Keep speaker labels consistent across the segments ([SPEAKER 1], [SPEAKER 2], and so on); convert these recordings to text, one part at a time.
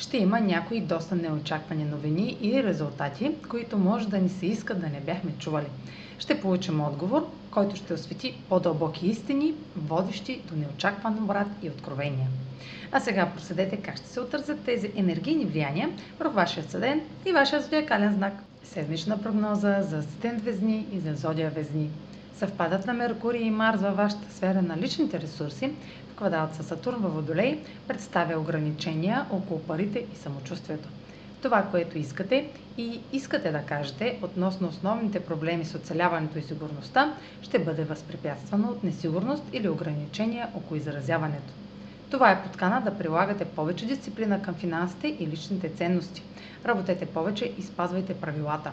[SPEAKER 1] ще има някои доста неочаквани новини и резултати, които може да ни се иска да не бяхме чували. Ще получим отговор, който ще освети по-дълбоки истини, водещи до неочакван обрат и откровения. А сега проследете как ще се отразят тези енергийни влияния върху вашия съден и вашия зодиакален знак. Седмична прогноза за асистент Везни и за зодия Везни. Съвпадът на Меркурий и Марс във вашата сфера на личните ресурси в квадрат с Сатурн във Водолей представя ограничения около парите и самочувствието. Това, което искате и искате да кажете относно основните проблеми с оцеляването и сигурността, ще бъде възпрепятствано от несигурност или ограничения около изразяването. Това е подкана да прилагате повече дисциплина към финансите и личните ценности. Работете повече и спазвайте правилата.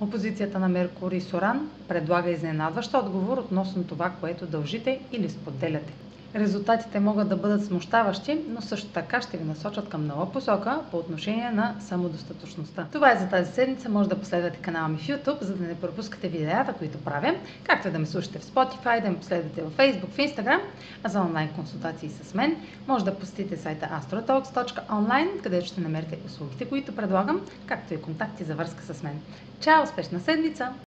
[SPEAKER 1] Опозицията на Меркурий Соран предлага изненадващ отговор относно това, което дължите или споделяте. Резултатите могат да бъдат смущаващи, но също така ще ви насочат към нова посока по отношение на самодостатъчността. Това е за тази седмица. Може да последвате канала ми в YouTube, за да не пропускате видеята, които правя, както и да ме слушате в Spotify, да ме последвате в Facebook, в Instagram, а за онлайн консултации с мен може да посетите сайта astrotalks.online, където ще намерите услугите, които предлагам, както и контакти за връзка с мен. Чао! Успешна седмица!